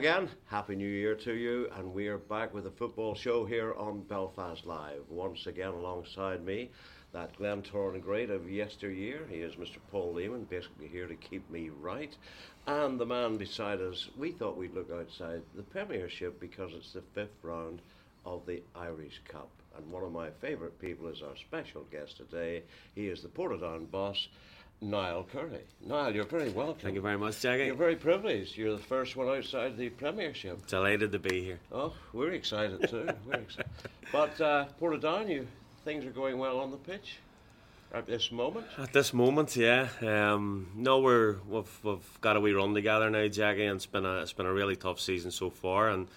Again. Happy New Year to you. And we are back with a football show here on Belfast Live. Once again, alongside me, that Glentoran great of yesteryear. He is Mr. Paul Leeman, basically here to keep me right. And the man beside us, we thought we'd look outside the Premiership because it's the fifth round of the Irish Cup. And one of my favourite people is our special guest today. He is the Portadown boss. Niall Currie. Niall, you're very welcome. Thank you very much, Jackie. You're very privileged. You're the first one outside the Premiership. Delighted to be here. Oh, we're excited too. we're excited. But uh, Portadown, you things are going well on the pitch at this moment. At this moment, yeah. Um, no, we're we've, we've got a wee run together now, Jackie, and it's been a it's been a really tough season so far, and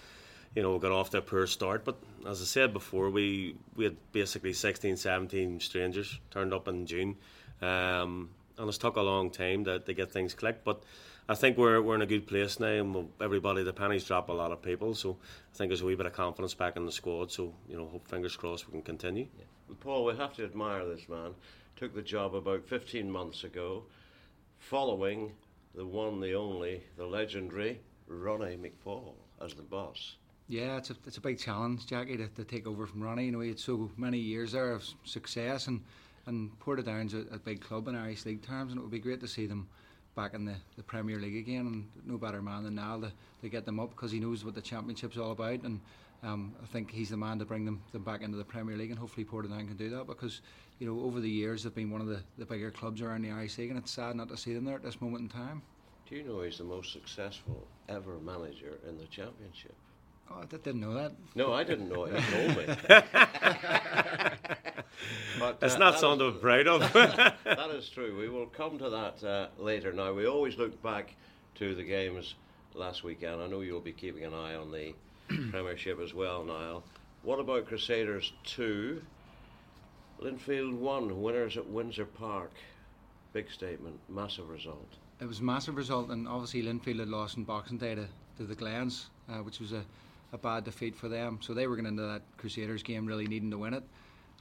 you know we got off to a poor start. But as I said before, we we had basically 16, 17 strangers turned up in June. Um, and it's took a long time to, to get things clicked. But I think we're we're in a good place now, and everybody the pennies drop a lot of people. So I think there's a wee bit of confidence back in the squad. So you know, hope fingers crossed we can continue. Yeah. Paul, we have to admire this man. Took the job about 15 months ago, following the one, the only, the legendary Ronnie McFall as the boss. Yeah, it's a it's a big challenge, Jackie, to, to take over from Ronnie. You know, he had so many years there of success and and Portadown's a, a big club in Irish League terms, and it would be great to see them back in the, the Premier League again. And no better man than Niall to, to get them up because he knows what the Championship's all about. And um, I think he's the man to bring them, them back into the Premier League, and hopefully Portadown can do that because you know over the years they've been one of the, the bigger clubs around the Irish League, and it's sad not to see them there at this moment in time. Do you know he's the most successful ever manager in the Championship? Oh, I didn't know that. No, I didn't know it. He told me. but, That's uh, not something to be proud of. that is true. We will come to that uh, later. Now, we always look back to the games last weekend. I know you'll be keeping an eye on the Premiership as well, Niall. What about Crusaders 2? Linfield 1, winners at Windsor Park. Big statement, massive result. It was a massive result, and obviously Linfield had lost in Boxing Day to, to the Glens, uh, which was a a bad defeat for them. So they were going into that Crusaders game really needing to win it.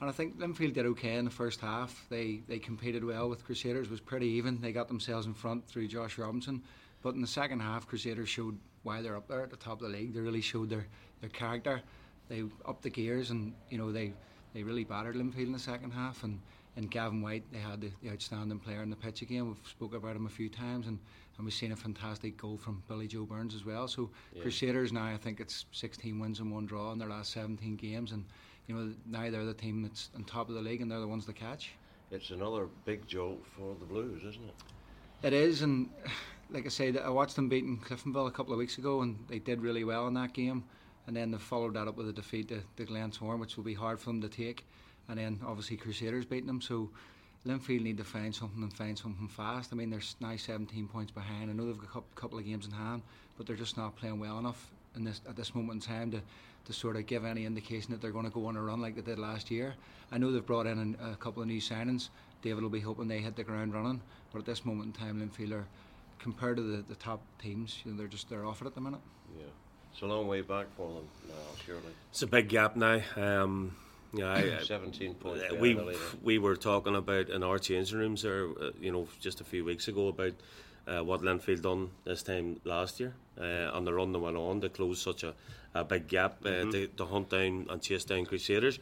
And I think Linfield did okay in the first half. They they competed well with Crusaders, was pretty even. They got themselves in front through Josh Robinson. But in the second half, Crusaders showed why they're up there at the top of the league. They really showed their, their character. They upped the gears and you know they, they really battered Linfield in the second half. And and Gavin White, they had the, the outstanding player in the pitch again. We've spoke about him a few times, and, and we've seen a fantastic goal from Billy Joe Burns as well. So yeah. Crusaders now, I think it's 16 wins and one draw in their last 17 games, and you know now they're the team that's on top of the league, and they're the ones to catch. It's another big jolt for the Blues, isn't it? It is, and like I said, I watched them beating Cliftonville a couple of weeks ago, and they did really well in that game. And then they followed that up with a defeat to, to Glentoran, which will be hard for them to take and then obviously Crusaders beating them. So Linfield need to find something and find something fast. I mean, they're now 17 points behind. I know they've got a couple of games in hand, but they're just not playing well enough in this at this moment in time to, to sort of give any indication that they're going to go on a run like they did last year. I know they've brought in a, a couple of new signings. David will be hoping they hit the ground running, but at this moment in time, Linfield are compared to the, the top teams, you know, they're just they're off it at the minute. Yeah, it's a long way back for them now, surely. It's a big gap now. Um, yeah, I, 17 points. Uh, we we were talking about in our changing rooms there, uh, you know, just a few weeks ago about uh, what Linfield done this time last year uh, on the run they went on to close such a, a big gap uh, mm-hmm. to, to, hunt down and chase down Crusaders.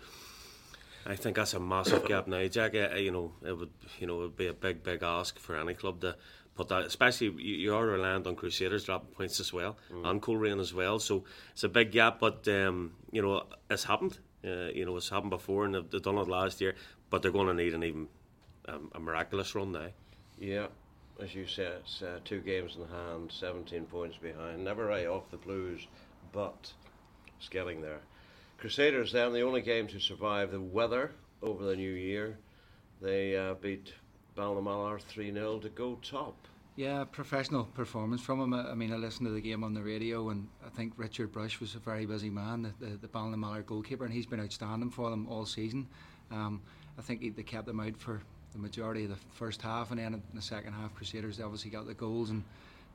I think that's a massive gap now, Jack. Uh, you know, it would you know it would be a big big ask for any club to put that, especially you, you are reliant on Crusaders dropping points as well mm. and Coleraine as well. So it's a big gap, but um, you know it's happened. Uh, you know, it's happened before and they've, done it last year, but they're going to need an even um, a miraculous run now. Yeah, as you said, it's uh, two games in hand, 17 points behind. Never right off the Blues, but it's getting there. Crusaders, then, the only game to survive the weather over the new year. They uh, beat Ballinamallard 3 0 to go top. Yeah, professional performance from him. I mean, I listened to the game on the radio, and I think Richard Brush was a very busy man, the, the, the Ballinamallard goalkeeper, and he's been outstanding for them all season. Um, I think he, they kept them out for the majority of the first half, and then in the second half, Crusaders obviously got the goals, and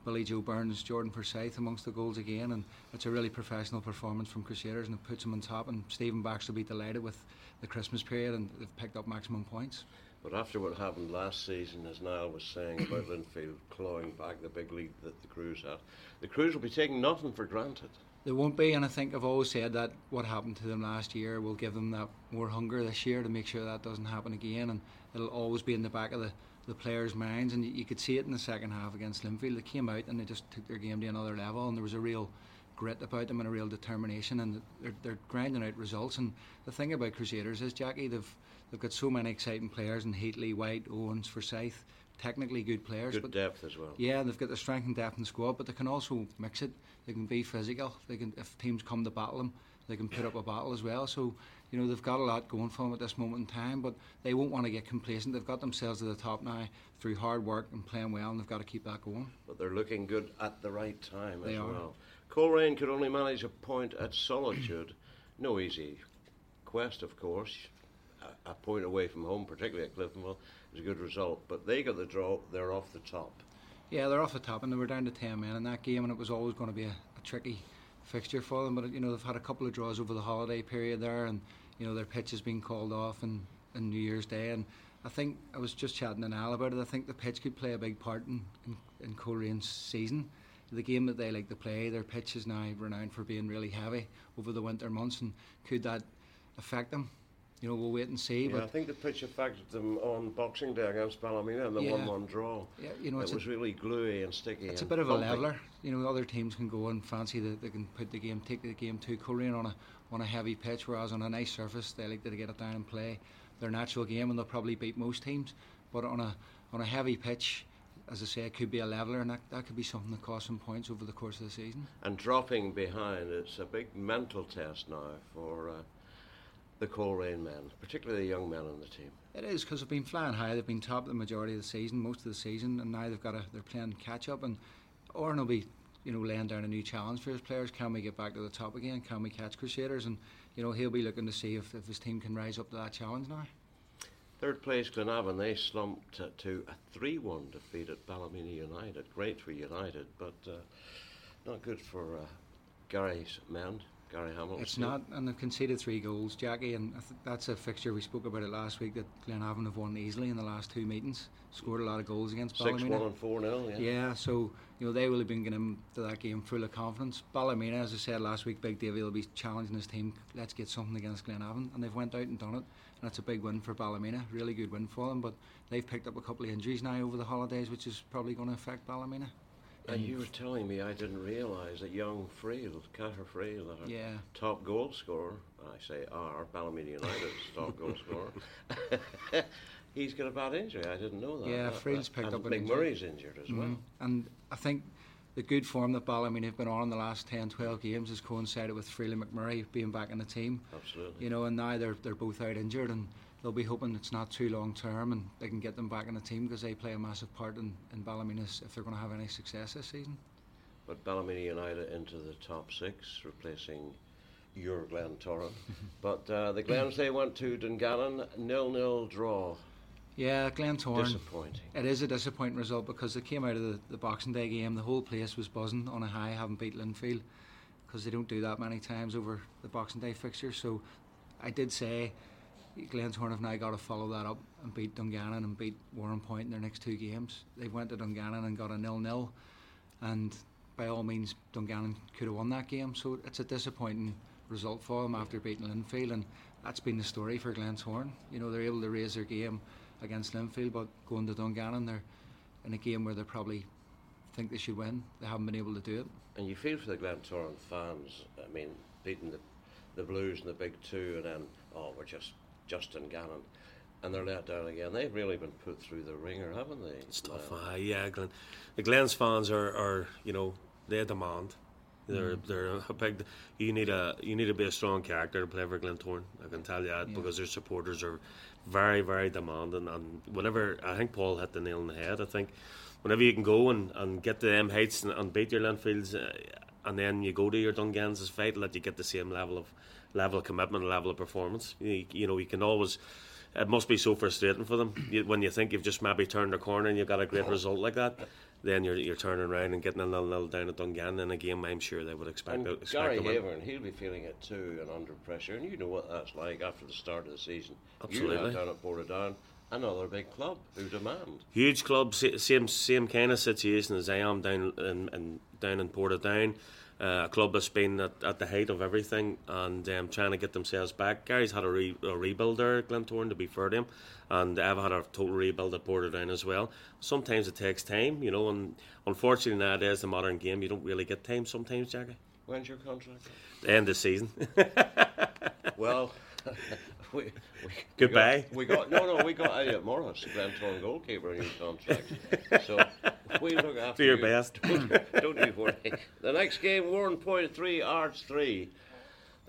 Billy Joe Burns, Jordan Forsyth amongst the goals again, and it's a really professional performance from Crusaders, and it puts them on top. And Stephen Baxter will be delighted with the Christmas period, and they've picked up maximum points. But after what happened last season, as Niall was saying about Linfield clawing back the big lead that the Crews had, the Crews will be taking nothing for granted. There won't be, and I think I've always said that what happened to them last year will give them that more hunger this year to make sure that doesn't happen again, and it'll always be in the back of the, the players' minds. And you, you could see it in the second half against Linfield. They came out and they just took their game to another level, and there was a real grit about them and a real determination, and they're, they're grinding out results. And the thing about Crusaders is, Jackie, they've they've got so many exciting players in Heatley, White, Owens, Forsyth, technically good players. Good but depth as well. Yeah, and they've got the strength and depth in the squad, but they can also mix it. They can be physical. They can, if teams come to battle them, they can put up a battle as well. So, you know, they've got a lot going for them at this moment in time, but they won't want to get complacent. They've got themselves to the top now through hard work and playing well, and they've got to keep that going. But they're looking good at the right time They as are. well. Coleraine could only manage a point at Solitude. no easy quest, of course. A, a point away from home, particularly at Cliftonville, is a good result. But they got the draw. They're off the top. Yeah, they're off the top, and they were down to ten men in that game, and it was always going to be a, a tricky fixture for them. But you know, they've had a couple of draws over the holiday period there, and you know their pitch has been called off and in New Year's Day, and I think I was just chatting to Al about it. I think the pitch could play a big part in in, in season. The game that they like to play, their pitch is now renowned for being really heavy over the winter months, and could that affect them? You know, we'll wait and see. Yeah, I think the pitch affected them on Boxing Day against Ballymena and the Yeah. one-one draw. yeah, you know, it it's a, was really gluey and sticky. It's a bit of a bumpy. leveler. You know, other teams can go and fancy that they can put the game, take the game to Coleraine on a on a heavy pitch, whereas on a nice surface they like to get it down and play their natural game, and they'll probably beat most teams. But on a on a heavy pitch, as I say, it could be a leveler, and that, that could be something that costs them points over the course of the season. And dropping behind, it's a big mental test now for uh, the Coleraine men, particularly the young men on the team. It is because they've been flying high. They've been top the majority of the season, most of the season, and now they've got a they're playing catch up. And Oran will be, you know, laying down a new challenge for his players. Can we get back to the top again? Can we catch Crusaders? And you know, he'll be looking to see if, if his team can rise up to that challenge now. Third place Glenavon, they slumped to a 3 1 defeat at Ballymena United. Great for United, but uh, not good for uh, Gary's men, Gary Hamilton. It's not, and they've conceded three goals, Jackie, and th- that's a fixture we spoke about it last week that Glenavon have won easily in the last two meetings. Scored a lot of goals against 6 Ballymena. 1 and 4 0, yeah. Yeah, so you know they will have been getting into that game full of confidence. Ballymena, as I said last week, Big Davy will be challenging his team. Let's get something against Glenavon, and they've went out and done it. And it's a big win for Ballymena, really good win for them. But they've picked up a couple of injuries now over the holidays, which is probably going to affect Ballymena. And you were telling me I didn't realise that young Friel, Cathair Friel, our Yeah. top goal scorer, I say our, Ballymena United's top goal scorer, he's got a bad injury. I didn't know that. Yeah, Uh, Friel's picked and up an Big injury. Murray's injured as well. Mhm. And I think the good form that Ballymena have been on in the last 10, 12 games has coincided with Freely McMurray being back in the team. Absolutely. You know, and now they're they're both out injured, and they'll be hoping it's not too long term, and they can get them back in the team because they play a massive part in in if they're going to have any success this season. But Ballymena United into the top six, replacing your Glentoran. but uh, the Glens, they went to Dungannon, nil-nil draw. Yeah, Glen Glentoran. Disappointing. It is a disappointing result because they came out of the, the Boxing Day game. The whole place was buzzing on a high, having beat Linfield because they don't do that many times over the Boxing Day fixture. So I did say Glentoran have now got to follow that up and beat Dungannon and beat Warrenpoint in their next two games. They went to Dungannon and got a nil-nil, and by all means Dungannon could have won that game. So it's a disappointing result for them after beating Linfield, and that's been the story for Glentoran. You know they're able to raise their game against Linfield, but going to Dungannon, they're in a game where they probably think they should win. They haven't been able to do it. And you feel for the Glen Torrent fans, I mean, beating the, the Blues and the big two and then, oh, we're just, just Dungannon. And they're let down again. They've really been put through the ringer, haven't they? It's tough. Uh, yeah, Glen. The Glens fans are, are, you know, they demand. They're mm. they're a big. You need a you need to be a strong character to play for Glentoran. I can tell you that yeah. because their supporters are very very demanding. And whenever I think Paul hit the nail on the head. I think whenever you can go and, and get to them heights and, and beat your Linfields, uh, and then you go to your Dungannons fight, that you get the same level of level of commitment, level of performance. You, you know you can always it must be so frustrating for them when you think you've just maybe turned a corner and you've got a great result like that. Then you're, you're turning around and getting a little, little down at Dungan in a game. I'm sure they would expect. And expect Gary Haveron, he'll be feeling it too and under pressure, and you know what that's like after the start of the season. Absolutely. You down at Portadown, another big club who demand huge club, same same kind of situation as I am down in, in down in Portadown uh, a club that's been at, at, the height of everything and um, trying to get themselves back. Gary's had a, re- a rebuild there at Glentoran, to be fair to him, and I've had a total rebuild at Portadown as well. Sometimes it takes time, you know, and unfortunately nowadays, the modern game, you don't really get time sometimes, Jackie. When's your contract? The end of the season. well, we, we, Goodbye. We got, we got, no, no. We got Elliot uh, Morris, the Glentoran goalkeeper, a new contract. So we look after Do your you. best. Don't, don't you worry. The next game, Warrenpoint three, Ards three.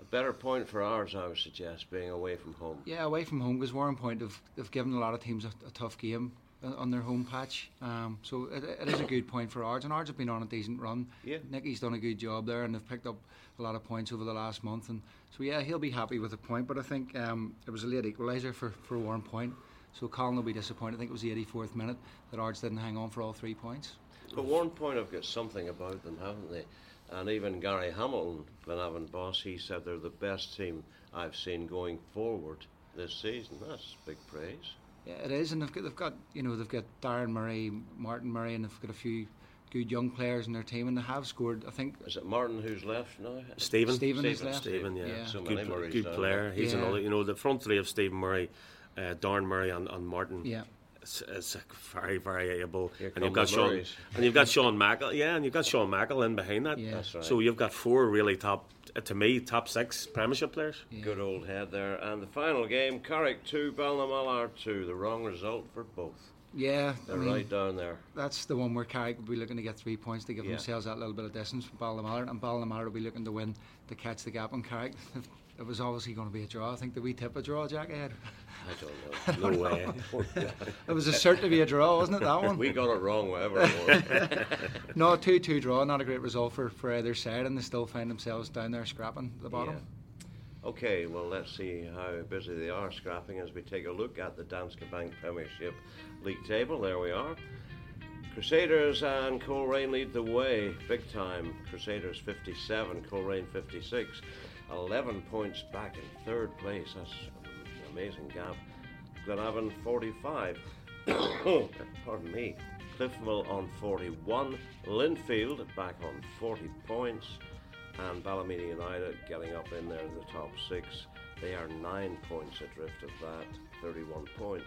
A better point for ours, I would suggest, being away from home. Yeah, away from home because Warrenpoint have, have given a lot of teams a, a tough game on their home patch. Um, so it, it is a good point for Ards, and Ards have been on a decent run. Yeah. Nicky's done a good job there, and they've picked up a lot of points over the last month. And so yeah, he'll be happy with a point. But I think um, it was a late equaliser for for Warrenpoint. So Colin will be disappointed. I think it was the 84th minute that Ards didn't hang on for all three points. But Warrenpoint have got something about them, haven't they? And even Gary Hamilton, Glenavon boss, he said they're the best team I've seen going forward this season. That's big praise. Yeah, it is, and they've got, they've got you know they've got Darren Murray, Martin Murray, and they've got a few good young players in their team, and they have scored. I think is it Martin who's left now? Stephen. Stephen, Stephen, left. Stephen yeah, yeah. So good, good player. He's yeah. another. You know, the front three of Stephen Murray, uh, Darren Murray, and, and Martin. Yeah. It's, it's very, very able. And you've got Sean, Murrays. and you've got Sean Mackle, yeah, and you've got Sean Mackle in behind that. Yeah. That's right. So you've got four really top, Uh, to me, top six Premiership players. Yeah. Good old head there. And the final game, Carrick 2, Ballinamallard 2. The wrong result for both. Yeah, They're I mean, right down there. That's the one where Carrick will be looking to get three points to give Yeah. themselves that little bit of distance from Ballinamallard, and Ballinamallard will be looking to win to catch the gap on Carrick. It was obviously going to be a draw. I think that we tip a draw, Jack ahead. I don't know. No way. It was a cert to be a draw, wasn't it? That one. we got it wrong, whatever it was. no, two-two draw. Not a great result for, for either side, and they still find themselves down there scrapping at the bottom. Yeah. Okay, well, let's see how busy they are scrapping as we take a look at the Danske Bank Premiership League table. There we are. Crusaders and Coleraine lead the way big time. Crusaders 57, Coleraine 56. 11 points back in third place. That's an amazing gap. Glenavon 45. Pardon me. Cliftonville on 41. Linfield back on 40 points. And Ballymena United getting up in there in the top six. They are nine points adrift of that, 31 points.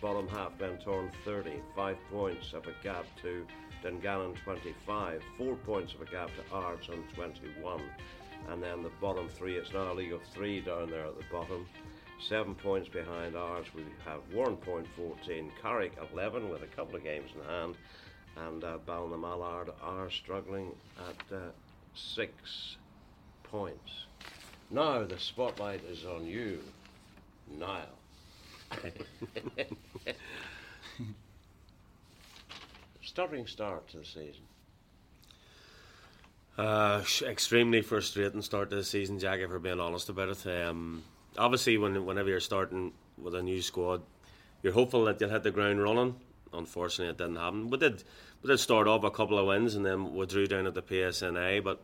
Bottom half, Glentoran 30, five points of a gap to Dungannon 25, four points of a gap to Ards on 21. And then the bottom three, it's now a league of three down there at the bottom. Seven points behind ours, we have Warrenpoint 14, Carrick 11 with a couple of games in hand, and uh, Ballinamallard are struggling at uh, six points. Now the spotlight is on you, Niall. Stuttering start to the season. Uh, extremely frustrating start to the season, Jack. If we're being honest about it, um, obviously, when whenever you're starting with a new squad, you're hopeful that you'll hit the ground running. Unfortunately, it didn't happen. We did, we did start off a couple of wins, and then we drew down at the PSNI. But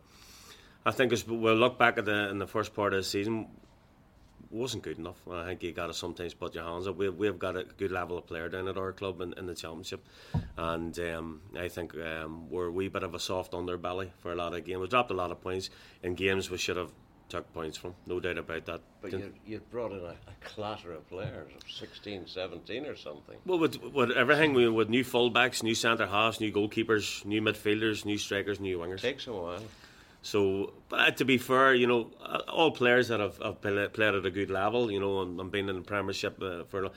I think as we'll look back at the in the first part of the season, wasn't good enough. I think you got to sometimes put your hands up. We, we've got a good level of player down at our club in, in the championship, and um, I think um, we're a wee bit of a soft underbelly for a lot of games. We dropped a lot of points in games we should have took points from, no doubt about that. But you, you brought in a, a clatter of players of 16, 17 or something. Well, with, with everything, we, with new fullbacks, new centre halves, new goalkeepers, new midfielders, new strikers, new wingers. Takes a while. So, but uh, to be fair, you know, uh, all players that have, have played at a good level, you know, and, and been in the Premiership uh, for.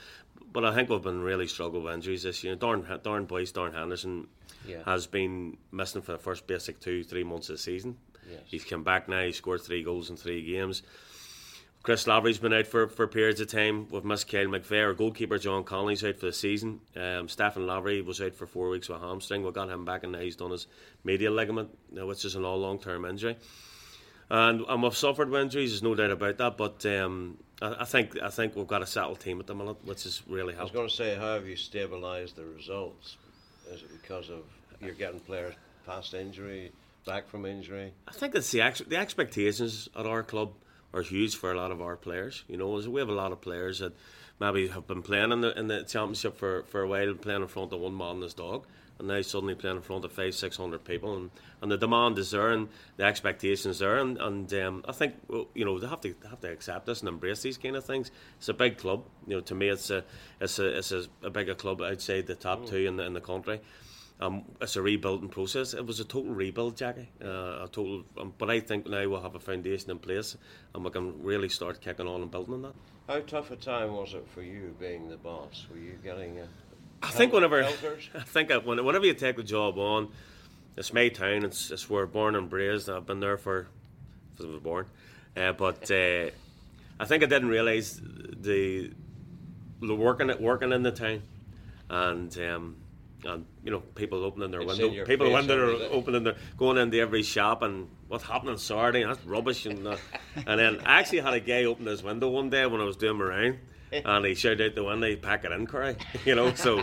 But I think we've been really struggled with injuries this year. Darren, Darren Boyce, Darren Henderson Yeah. has been missing for the first basic two, three months of the season. Yes. He's come back now. He scored three goals in three games. Chris Lavery's been out for, for periods of time. We've missed Kyle McVeigh. Our goalkeeper John Connolly's out for the season. Um, Stephen Lavery was out for four weeks with a hamstring. We got him back and now he's done his medial ligament, which is an all long term injury. And, and we've suffered with injuries, there's no doubt about that. But um, I, I, think I think we've got a settled team at the minute, which is really helpful. I was going to say, how have you stabilised the results? Is it because of you're getting players past injury, back from injury? I think it's the ex- the expectations at our club are huge for a lot of our players. You know, we have a lot of players that maybe have been playing in the in the championship for, for a while, playing in front of one man and his dog, and now suddenly playing in front of five, six hundred people, and, and the demand is there, and the expectations there, and, and um, I think you know they have to they have to accept this and embrace these kind of things. It's a big club, you know. To me, it's a it's a it's a, a bigger club outside the top mm. two in the in the country. Um, it's a rebuilding process. It was a total rebuild, Jackie. Uh, a total, um, but I think now we'll have a foundation in place, and we can really start kicking on and building on that. How tough a time was it for you being the boss? Were you getting? A I think whenever I think whenever you take the job on, it's my town. It's it's where born and raised. I've been there for since I was born, uh, but uh, I think I didn't realise the the working working in the town, and. Um, and you know people opening their it's window, people window are opening their going into every shop and what's happening Saturday that's rubbish and uh, and then I actually had a guy open his window one day when I was doing my round and he shouted out the window, "Pack it in, Currie," you know. So,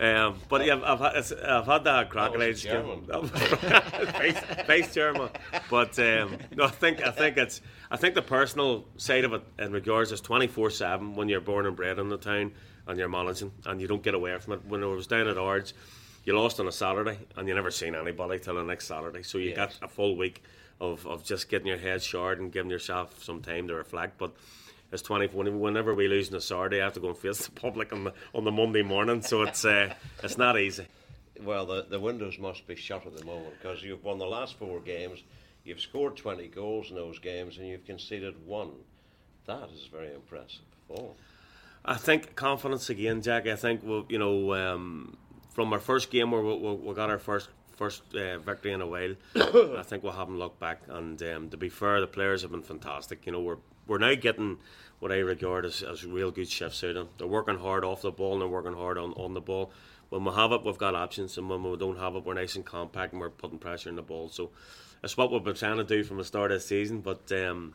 um, but yeah, I've, I've, I've had that crocodile skin, vice, vice chairman. But um, no, I think I think it's I think the personal side of it in regards is twenty four seven when you're born and bred in the town and you're managing and you don't get away from it. When I was down at Ards, you lost on a Saturday and you never seen anybody till the next Saturday. So you yes. got a full week of, of just getting your head shard and giving yourself some time to reflect. But it's 20 whenever we lose on a Saturday I have to go and face the public on the on the Monday morning so it's uh, it's not easy well the, the windows must be shut at the moment because you've won the last four games you've scored 20 goals in those games and you've conceded one that is very impressive oh I think confidence again, Jack. I think we'll, you know um, from our first game where we, we, we got our first first uh, victory in a while. I think we'll haven't looked back. And um, to be fair, the players have been fantastic. You know, we're we're now getting what I regard as, as real good shifts out of They're working hard off the ball and they're working hard on, on the ball. When we have it, we've got options, and when we don't have it, we're nice and compact and we're putting pressure on the ball. So it's what we've been trying to do from the start of the season. But um,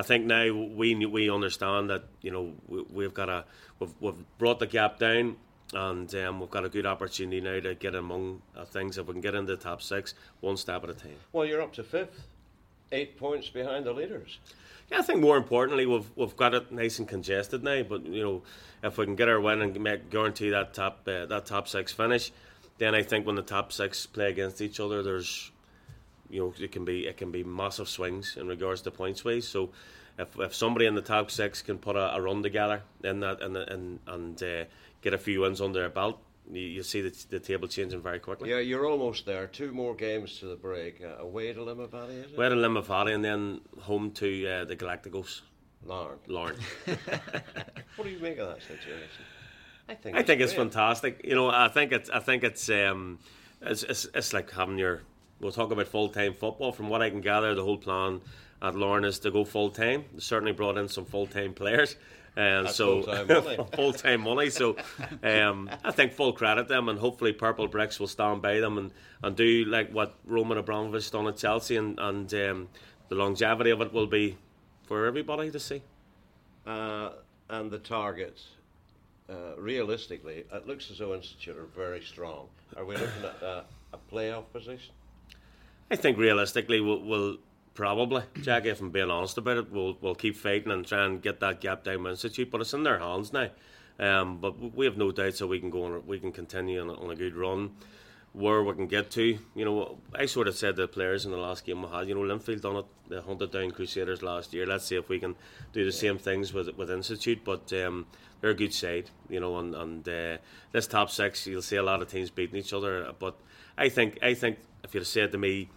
I think now we we understand that you know we, have got a we've, we've brought the gap down and um, we've got a good opportunity now to get among uh, things. If we can get into the top six, one step at a time. Well, you're up to fifth, eight points behind the leaders. Yeah, I think more importantly, we've we've got it nice and congested now. But you know, if we can get our win and make, guarantee that top uh, that top six finish, then I think when the top six play against each other, there's you know it can be it can be massive swings in regards to points ways. So if, if somebody in the top six can put a, a run together in that and and and uh, get a few wins under their belt, you, you see the, the table changing very quickly. Yeah, you're almost there. Two more games to the break. Uh, away to Limavady, is it? Away to Limavady and then home to uh, the Galacticos. Larne. Larne. what do you make of that situation? I think I think it's fantastic. You know, I think it's I think it's um, it's, it's, it's like having your. We'll talk about full time football. From what I can gather, the whole plan at Larne is to go full time. Certainly brought in some full time players. And That's so full time money. money. So um, I think full credit them, and hopefully Purplebricks will stand by them and, and do like what Roman Abramovich done at Chelsea, and and um, the longevity of it will be for everybody to see. Uh, and the target, uh, realistically, it looks as though Institute are very strong. Are we looking at uh, a playoff position? I think realistically, we'll, we'll Probably, Jack. If I'm being honest about it, we'll we'll keep fighting and try and get that gap down with Institute, but it's in their hands now. Um, but we have no doubt that we can go on, we can continue on a, on a good run. Where we can get to, you know, I sort of said to the players in the last game we had, you know, Linfield done it, they hunted down Crusaders last year. Let's see if we can do the same things with with Institute. But um, they're a good side, you know, and and uh, this top six, you'll see a lot of teams beating each other. But I think I think if you'd said to me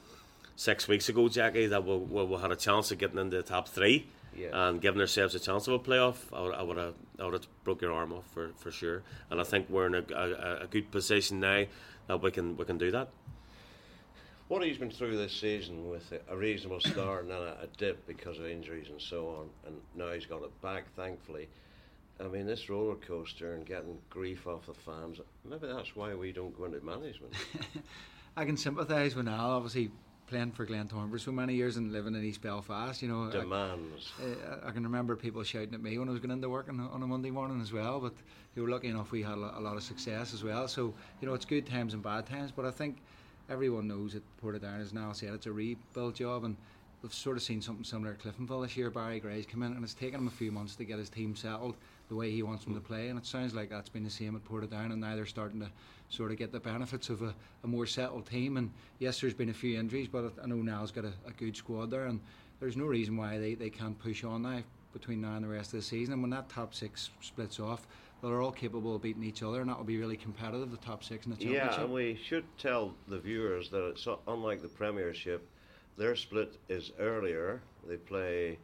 six weeks ago, Jackie, that we, we, we had a chance of getting into the top three yeah. and giving ourselves a chance of a playoff, I would, I would have I would have broke your arm off for, for sure. And I think we're in a, a, a good position now that we can we can do that. what he's been through this season with a, a reasonable start and then a, a, dip because of injuries and so on, and now he's got it back, thankfully. I mean, this roller coaster and getting grief off the fans, maybe that's why we don't go into management. I can sympathise with Al, obviously playing for Glentoran for so many years and living in East Belfast, you know. Demands. I, I, can remember people shouting at me when I was going into work on, on a Monday morning as well, but you were lucky enough we had a, a lot of success as well. So, you know, it's good times and bad times, but I think everyone knows that Portadown, is now said, it's a rebuild job, and we've sort of seen something similar at Cliftonville this year. Barry Gray's come in, and it's taken him a few months to get his team settled the way he wants them to play, and it sounds like that's been the same at Portadown, and now they're starting to sort of get the benefits of a, a more settled team. And yes, there's been a few injuries, but I know Niall's got a, a good squad there, and there's no reason why they, they can't push on now between now and the rest of the season. And when that top six splits off, they're all capable of beating each other, and that will be really competitive. The top six in the championship. Yeah, and we should tell the viewers that it's unlike the Premiership. Their split is earlier. They play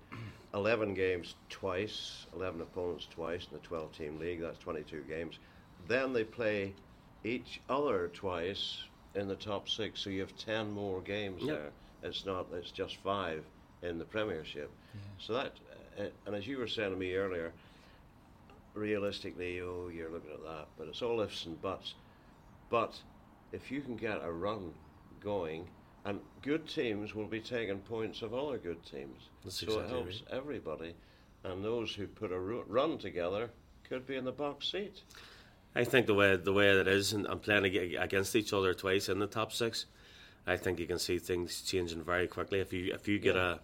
11 games twice, 11 opponents twice in the 12 team league. That's 22 games. Then they play each other twice in the top six, so you have 10 more games yep. there. It's not. It's just five in the Premiership. Yeah. So that, uh, and as you were saying to me earlier, realistically, oh, you're looking at that, but it's all ifs and buts. But if you can get a run going, and good teams will be taking points of other good teams, That's so exactly it helps right. everybody, and those who put a run together could be in the box seat. I think the way the way it is, and I'm playing against each other twice in the top six. I think you can see things changing very quickly. If you if you get yeah. a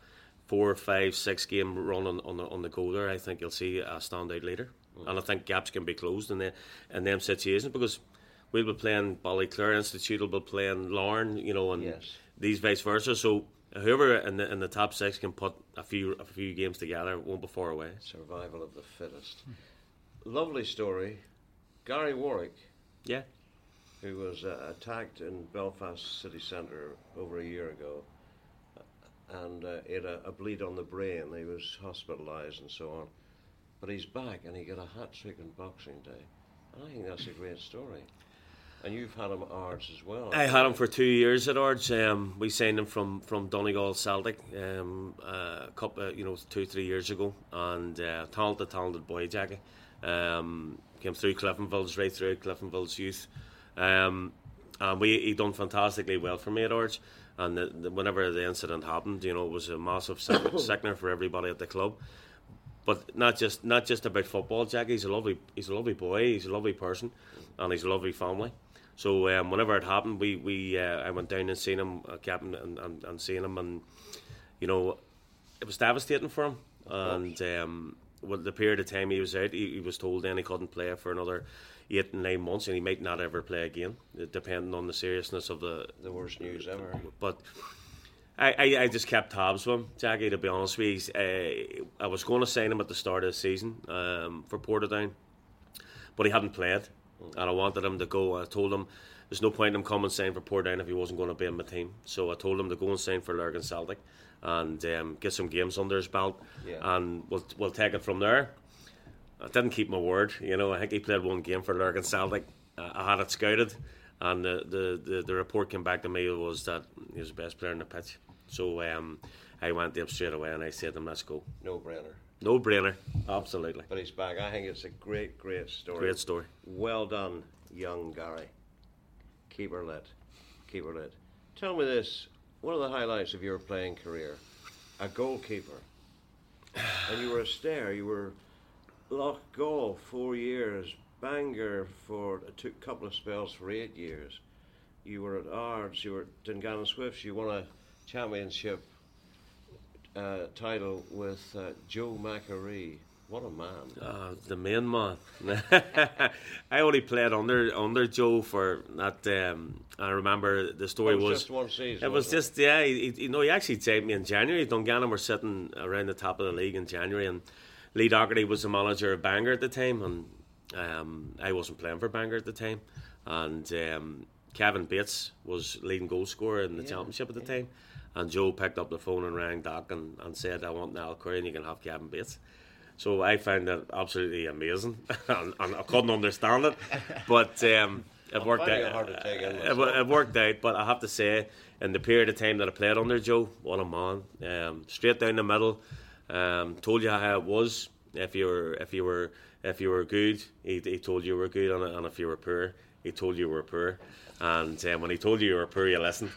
four, five, six game run on, on the on the go there, I think you'll see a standout leader. Mm. And I think gaps can be closed in the in them situations because we'll be playing Ballyclare Institute, will be playing Larne, you know, and yes. These vice versa. So whoever in the in the top six can put a few a few games together won't be far away. Survival of the fittest. Lovely story. Gary Warwick. Yeah. Who was uh, attacked in Belfast city centre over a year ago and uh, he had a, a, bleed on the brain. He was hospitalised and so on. But he's back and he got a hat trick on Boxing Day. And I think that's a great story. And you've had him at Ards as well. I had him for two years at Ards. Um, we signed him from, from Donegal Celtic um, uh, a couple, uh, you know, two three years ago, and uh, talented, talented boy, Jackie. Um, came through Cliftonville's right through Cliftonville's youth, um, and we he done fantastically well for me at Ards. And the, the, whenever the incident happened, you know, it was a massive sickener for everybody at the club. But not just not just about football, Jack. He's a lovely he's a lovely boy. He's a lovely person, and he's a lovely family. So um, whenever it happened, we we uh, I went down and seen him, uh, captain, and, and, and seen him, and you know, it was devastating for him. And um, well, the period of time he was out, he, he was told then he couldn't play for another eight nine months, and he might not ever play again, depending on the seriousness of the the worst news ever. But I, I, I, just kept tabs with him, Jackie. To be honest with you, uh, I was going to sign him at the start of the season um, for Portadown, but he hadn't played, and I wanted him to go. I told him there's no point in him coming sign for Portadown if he wasn't going to be in my team. So I told him to go and sign for Lurgan Celtic and um, get some games under his belt, yeah. and we'll we'll take it from there. I didn't keep my word. You know, I think he played one game for Lurgan Celtic. Uh, I had it scouted, and the, the, the, the report came back to me was that he was the best player in the pitch. So um, I went him straight away and I said to him, let's go. No brainer. No brainer, absolutely. But he's back. I think it's a great, great story. Great story. Well done, young Gary. Keep her lit. Keep her lit. Tell me this what are the highlights of your playing career? A goalkeeper. and you were a stair. You were Loughgall four years. Bangor for it took a couple of spells for eight years. You were at Ards. You were at Dungannon Swifts. You won a championship uh, title with uh, Joe McAree. What a man! Uh, the main man. I only played under under Joe for that. Um, I remember the story was, was, just one season. It was just yeah. He, you know, he actually saved me in January. Dungannon were sitting around the top of the league in January, and Lee Doherty was the manager of Bangor at the time, and um, I wasn't playing for Bangor at the time, and um, Kevin Bates was leading goal scorer in the yeah, championship at the yeah. time. And Joe picked up the phone and rang Doc and, and said, I want Niall Currie and you can have Kevin Bates. So I found that absolutely amazing, and, and, I couldn't understand it. But um, it worked out. it hard to in It, it worked out, but I have to say, in the period of time that I played under Joe, what a man! Um, straight down the middle. Um, told you how it was. If you were, if you were, if you were good, he, he told you were good, and, and if you were poor, he told you were poor. And um, when he told you you were poor, you listened.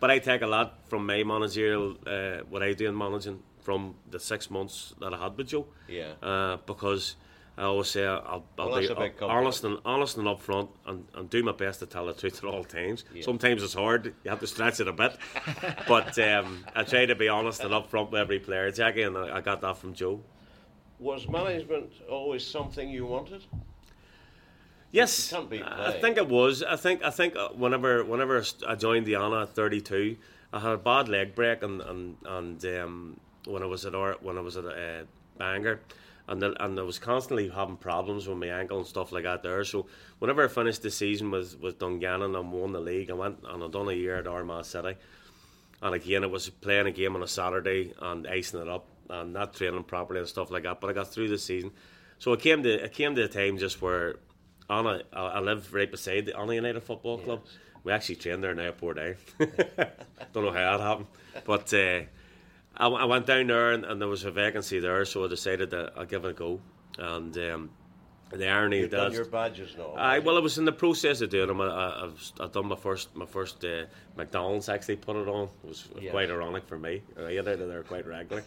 But I take a lot from my managerial, uh, what I do in managing, from the six months that I had with Joe. Yeah. Uh, because I always say I'll, I'll Well, be that's a big honest and honest and upfront, and, and do my best to tell the truth at all times. Sometimes it's hard; you have to stretch it a bit. but um, I try to be honest and upfront with every player, Jackie, and I, I got that from Joe. Was management always something you wanted? Yes, It can't be I think it was. I think I think uh, whenever whenever I joined the Annagh at 32, I had a bad leg break and and and um, when I was at Ar- when I was at uh, Bangor, and the, and I was constantly having problems with my ankle and stuff like that there. So whenever I finished the season with with Dungannon and won the league, I went and I done a year at Armagh City. And again, it was playing a game on a Saturday and icing it up and not training properly and stuff like that. But I got through the season, so it came to it came to a time just where Annagh, I, I live right beside the Anna United Football Club. We actually train there now at Portadown. Don't know how that happened, but uh, I, I went down there and, and there was a vacancy there, so I decided that I'd give it a go. And um, the irony You've of done that- your badges now. I well, I was in the process of doing them. I, I, I've done my first my first uh, McDonald's actually put it on. It was Yes. quite ironic for me. I eat out of there quite regularly,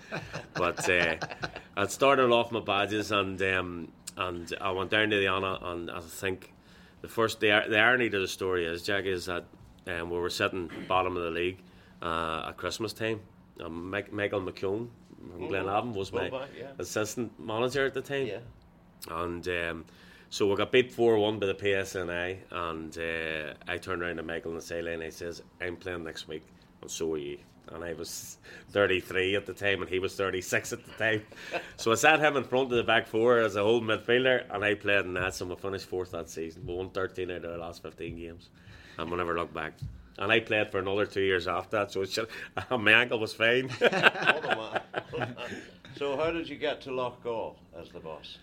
but uh, I started off my badges and um, and I went down to the Annagh and I think the first the, the irony to the story is Jack is that um, we were sitting bottom of the league uh, at Christmas time. Um, Michael McCune from Glenavon was my Fullback, yeah. assistant manager at the time yeah. and um, so we got beat 4 1 by the PSNI. And uh, I turned around to Michael the sideline and he says, I'm playing next week, and so are you. And I was 33 at the time, and he was 36 at the time. so I sat him in front of the back four as a holding midfielder, and I played in that. So we finished fourth that season. We won 13 out of the last 15 games, and we never looked back. And I played for another two years after that, so it's just, my ankle was fine. What a man. so how did you get to Loch Loughgall as the boss?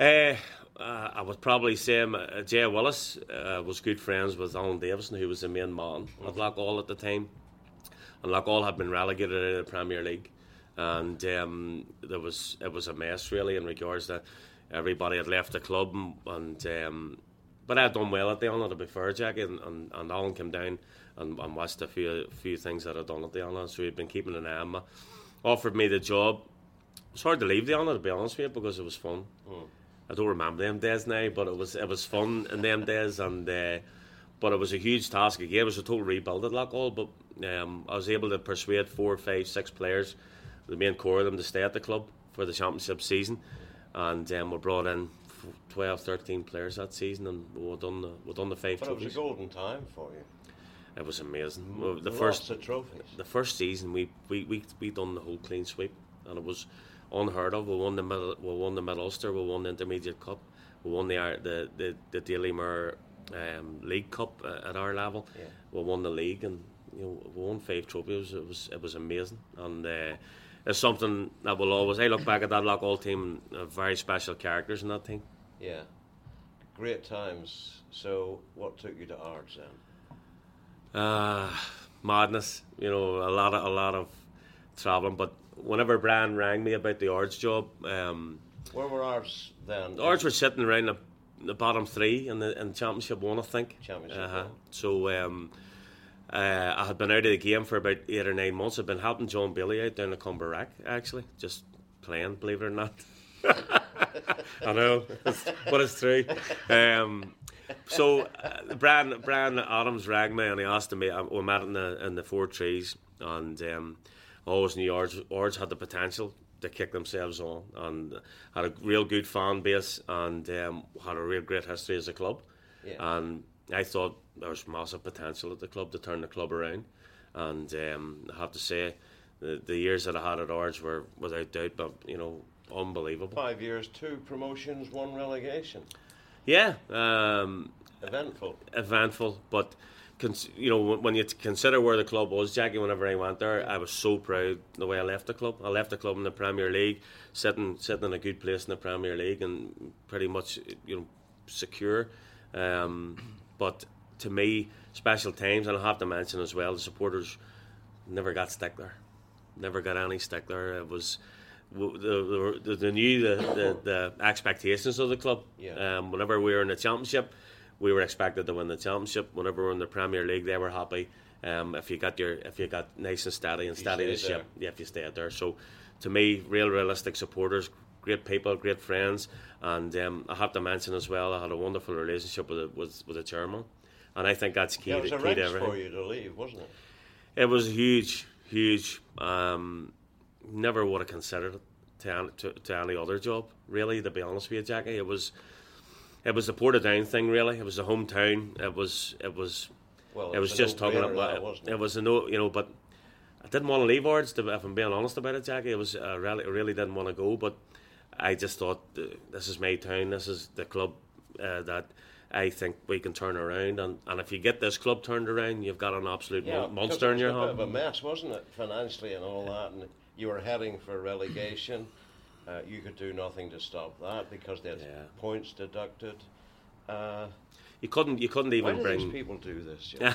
Uh, uh, I would probably say uh, Jay Willis uh, was good friends with Alan Davison, who was the main man at Loughgall at the time. And Loughgall had been relegated of the Premier League, and um, there was it was a mess really in regards to everybody had left the club, and, and um, but I had done well at the Annagh to be fair, Jack, and, and, and Alan came down and, and watched a few few things that I'd done at the Annagh, so he'd been keeping an eye on me. Offered me the job. It was hard to leave the Annagh to be honest with you because it was fun. I don't remember them days now, but it was it was fun in them days, and uh, but it was a huge task again. It was a total rebuild at Loughgall, but um, I was able to persuade four, five, six players, the main core of them, to stay at the club for the championship season, and um, we brought in f- 12, 13 players that season, and we done the we done the five But it was a golden time for you. It was amazing. Well, the Lots first of trophies. the first season we, we, we, we done the whole clean sweep and it was unheard of. We won the middle we won the Mid Ulster, we won the Intermediate Cup, we won the the the, the Daily Mirror um, League Cup uh, at our level. Yeah. We won the league and you know we won five trophies. It was it was amazing and. Uh, it's something that will always. I look back at that Loughgall team, uh, very special characters in that team. Yeah. Great times. So what took you to Ards then? Uh, madness, you know, a lot of a lot of traveling. But whenever Brian rang me about the Ards job, um, Where were Ards then? the Ards were sitting around the, the bottom three in the in Championship One, I think. Championship Uh-huh. One. So um, uh, I had been out of the game for about eight or nine months. I've been helping John Bailey out down the Cumberack, actually, just playing, believe it or not. I know, but it's true. Um, so uh, Brian Brian Adams rang me and he asked me. uh, We met in the in the four trees, and um, I always knew Ards, Ards had the potential to kick themselves on, and had a real good fan base, and um, had a real great history as a club. Yeah. And I thought there was massive potential at the club to turn the club around, and um, I have to say, the, the years that I had at Orange were without doubt, but you know, unbelievable. Five years, two promotions, one relegation. Yeah, um, Eventful. eventful, but you know when, when you consider where the club was, Jackie. Whenever I went there, I was so proud the way I left the club. I left the club in the Premier League, sitting sitting in a good place in the Premier League, and pretty much you know secure. Um, but to me, special times, and I have to mention as well, the supporters never got stick there, never got any stick there. It was the, the, the knew the, the, the, expectations of the club. Yeah. Um, whenever we were in the championship, we were expected to win the championship. Whenever we were in the Premier League, they were happy. Um, if you got your if you got nice and steady and steady the ship, yeah, if you stayed there. So, to me, real realistic supporters, great people, great friends, and um, I have to mention as well, I had a wonderful relationship with the, with, with the chairman, and I think that's key. Yeah, it was to, a key to everything. for you to leave, wasn't it? It was huge, huge. Um, never would have considered it to, to, to any other job, really. To be honest with you, Jackie, it was it was the Portadown thing, really. It was the hometown. It was it was Well, it was just talking about it. It was a no, you know, but I didn't want to leave Ards. to- If I'm being honest about it, Jackie, it was I really, really didn't want to go, but I just thought uh, this is my town. This is the club uh, that. I think we can turn around, and, and if you get this club turned around, you've got an absolute Yeah, mon- monster it in was your a hand. bit of a mess, wasn't it, financially and all that, and you were heading for relegation. Uh, you could do nothing to stop that because there's Yeah. points deducted. Uh, You couldn't. You couldn't even do bring. these people do this? Joe?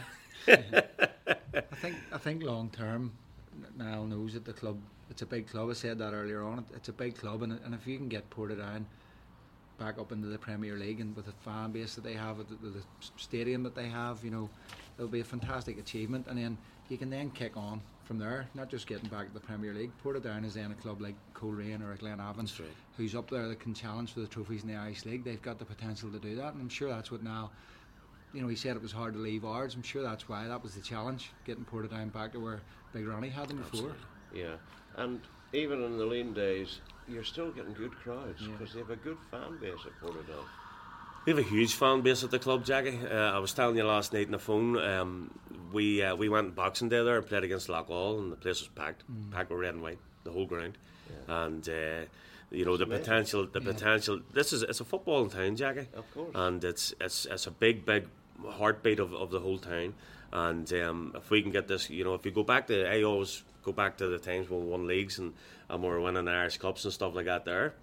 I think I think long term, Niall knows that the club it's a big club. I said that earlier on. It- It's a big club, and, and if you can get Portadown back up into the Premier League and with the fan base that they have, with the, with the stadium that they have, you know, it'll be a fantastic achievement. And then you can then kick on from there, not just getting back to the Premier League. Portadown is then a club like Coleraine or a Glenavon, That's right. who's up there that can challenge for the trophies in the Irish League. They've got the potential to do that, and I'm sure that's what now. you know, he said it was hard to leave Ards. I'm sure that's why that was the challenge, getting Portadown back to where Big Ronnie had them before. Yeah, and even in the lean days, you're still getting good crowds because they have a good fan base at Portadown. We have a huge fan base at the club, Jackie. Uh, I was telling you last night on the phone. Um, we uh, we went Boxing Day there and played against Loughgall, and the place was packed, packed with red and white, the whole ground. And uh, you know the potential, the Yeah. potential. This is it's a football town, Jackie. Of course. And it's it's it's a big, big heartbeat of, of the whole town. And um, if we can get this, you know, if you go back to, I always go back to the times when we won leagues and, and we were winning Irish Cups and stuff like that there.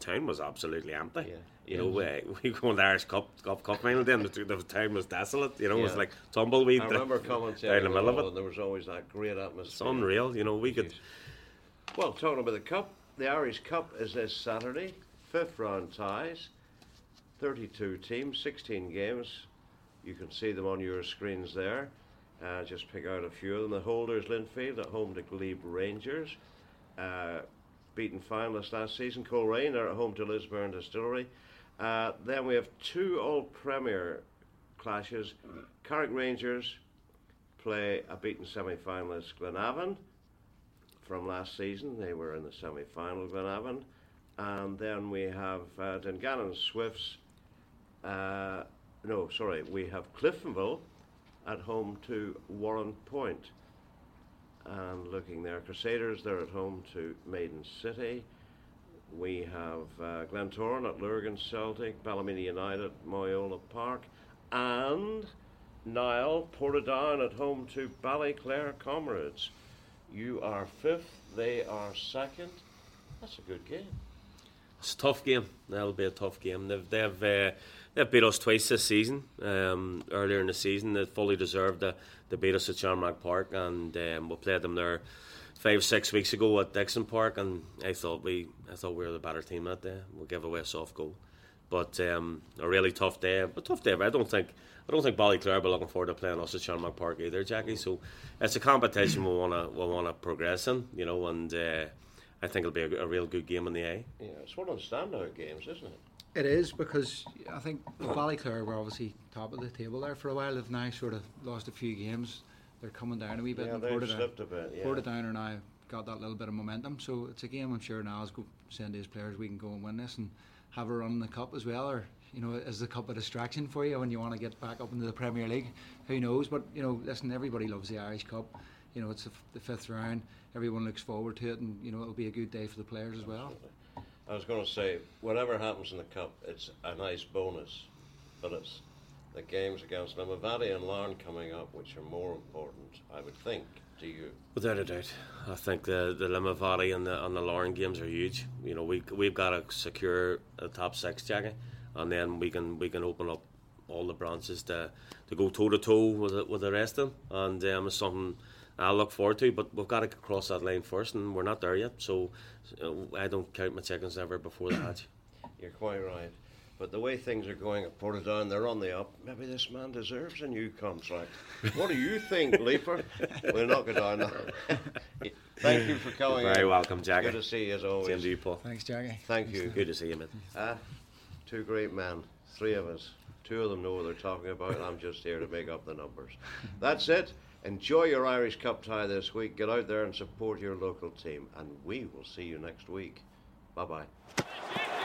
Town was absolutely empty. Yeah. You know, we, we won the Irish Cup Cup, cup final then, the, the town was desolate. You know, it was like tumbleweed. I remember coming down the middle of it. and there was always that great atmosphere. It's unreal. You know, we could. Well, talking about the cup, the Irish Cup is this Saturday. Fifth round ties, 32 teams, 16 games. You can see them on your screens there. Uh, just pick out a few of them. The holders, Linfield, at home to Glebe Rangers. Uh, beaten finalists last season, Coleraine, are at home to Lisburn Distillery. Uh, then we have two All Premier clashes. Carrick Rangers play a beaten semi finalist, Glenavon from last season. They were in the semi final, Glenavon. And then we have uh, Dungannon Swifts. Uh, no, sorry, we have Cliftonville at home to Warren Point. And looking there, Crusaders, they're at home to Maiden City. We have uh, Glentoran at Lurgan Celtic, Ballymena United, Moyola Park, and Niall Portadown at home to Ballyclare Comrades. You are fifth, they are second. That's a good game. It's a tough game. That'll be a tough game. They've they've uh, they've beat us twice this season. Um, earlier in the season, they fully deserved to, to beat us at Shamrock Park, and um, we played them there five six weeks ago at Dixon Park, and I thought we I thought we were the better team that day. We gave away a soft goal, but um, a really tough day. A tough day. But I don't think I don't think Ballyclare will be looking forward to playing us at Shamrock Park either, Jackie. So it's a competition we wanna we wanna progress in, you know, and. Uh, I think it'll be a, a real good game in the A. Yeah, it's one of the standout games, isn't it? It is because I think Ballyclare were obviously top of the table there for a while. They've now sort of lost a few games. They're coming down a wee bit. Yeah, and they've slipped a bit. Yeah. Portadown are now got that little bit of momentum. So it's a game I'm sure now is go send his players we can go and win this and have a run in the cup as well. Or you know, is the cup a distraction for you when you want to get back up into the Premier League? Who knows? But you know, listen, everybody loves the Irish Cup. You know, it's the, f- the fifth round. Everyone looks forward to it, and you know, it'll be a good day for the players as well. I was going to say, whatever happens in the cup, it's a nice bonus, but it's the games against Limavady and Larne coming up, which are more important, I would think, to you. Without a doubt, I think the the Limavady and the and the Larne games are huge. You know, we we've got to secure a top six, Jackie, and then we can we can open up all the branches to to go toe to toe with the, with the rest of them, and um, it's something I look forward to. It, but we've got to cross that line first, and we're not there yet. So uh, I don't count my chickens ever before the hatch. You're quite right. But the way things are going at Portadown, they're on the up. Maybe this man deserves a new contract. What do you think, Leeper? We'll knock it down now. Thank you for coming. You're very in. welcome, Jackie. Good to see you as always. Same to you, Paul. Thanks, Jackie. Thank you. Good to see you, mate. Ah, two great men, three of us. Two of them know what they're talking about. I'm just here to make up the numbers. That's it. Enjoy your Irish Cup tie this week. Get out there and support your local team. And we will see you next week. Bye bye.